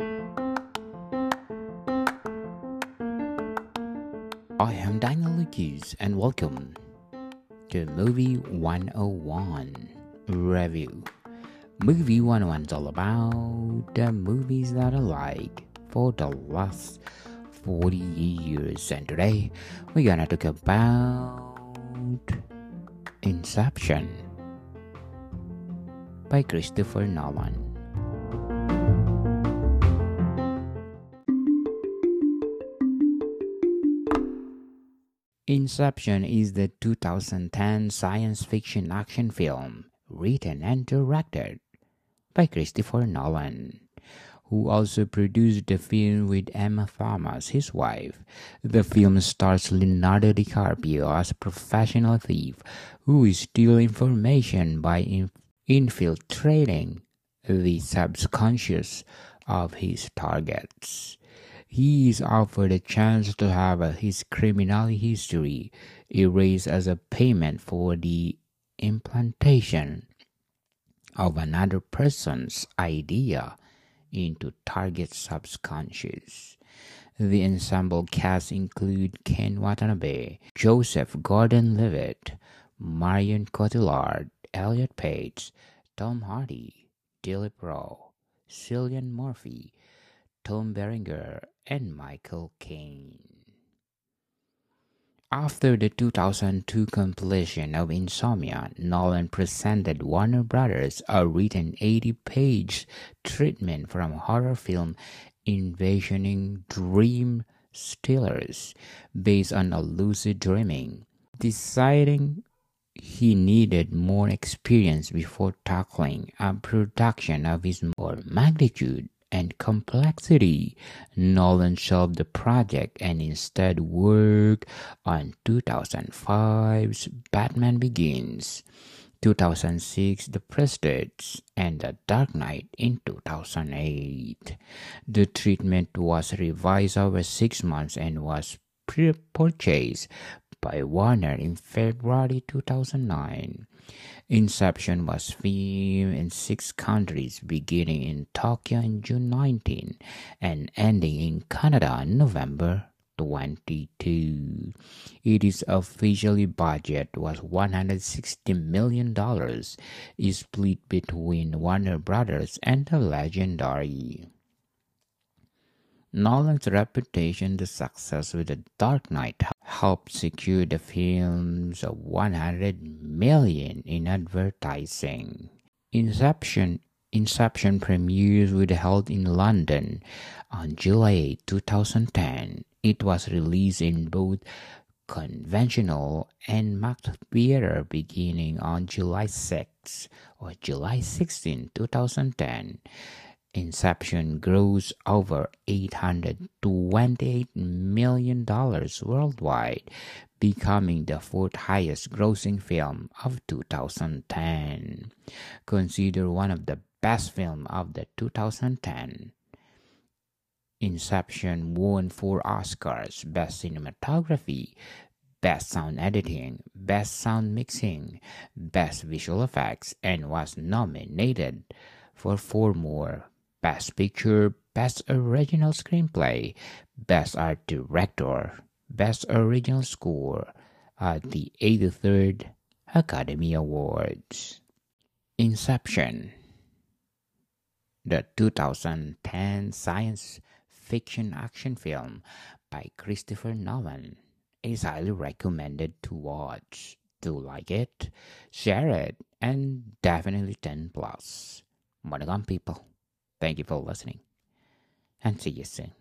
I am Daniel Lucas and welcome to Movie 101 Review. Movie 101 is all about the movies that I like for the last 40 years, and today we're gonna talk about Inception by Christopher Nolan. Inception is the 2010 science fiction action film written and directed by Christopher Nolan, who also produced the film with Emma Thomas, his wife. The film stars Leonardo DiCaprio as a professional thief who is stealing information by inf- infiltrating the subconscious of his targets. He is offered a chance to have his criminal history erased as a payment for the implantation of another person's idea into target subconscious. The ensemble cast include Ken Watanabe, Joseph Gordon-Levitt, Marion Cotillard, Elliot Page, Tom Hardy, Dileep Rao, Cillian Murphy, Tom Berenger, and Michael Caine. After the 2002 completion of Insomnia, Nolan presented Warner Brothers a written 80-page treatment from horror film Envisioning Dream Stealers based on a lucid dreaming, deciding he needed more experience before tackling a production of his more magnitude and complexity. Nolan shelved the project and instead worked on 2005's Batman Begins, 2006 The Prestige, and The Dark Knight in 2008. The treatment was revised over six months and was pre purchased by Warner in February 2009. Inception was filmed in six countries, beginning in Tokyo in June 19 and ending in Canada in November 22. Its officially budget was 160 million dollars, split between Warner Brothers and the Legendary. Nolan's reputation, the success with The Dark Knight helped secure the film's 100 million in advertising. Inception Inception premieres were held in London on July 8, 2010. It was released in both conventional and Max Theater beginning on July 6 or July 16, 2010. Inception grossed over $828 million worldwide, becoming the fourth highest grossing film of 2010. Considered one of the best films of the 2010. Inception won four Oscars Best Cinematography, Best Sound Editing, Best Sound Mixing, Best Visual Effects, and was nominated for four more Best Picture, Best Original Screenplay, Best Art Director, Best Original Score at the 83rd Academy Awards. Inception, the 2010 science fiction action film by Christopher Nolan, is highly recommended to watch. Do like it, share it, and definitely 10 plus. Monogon people. Thank you for listening and see you soon.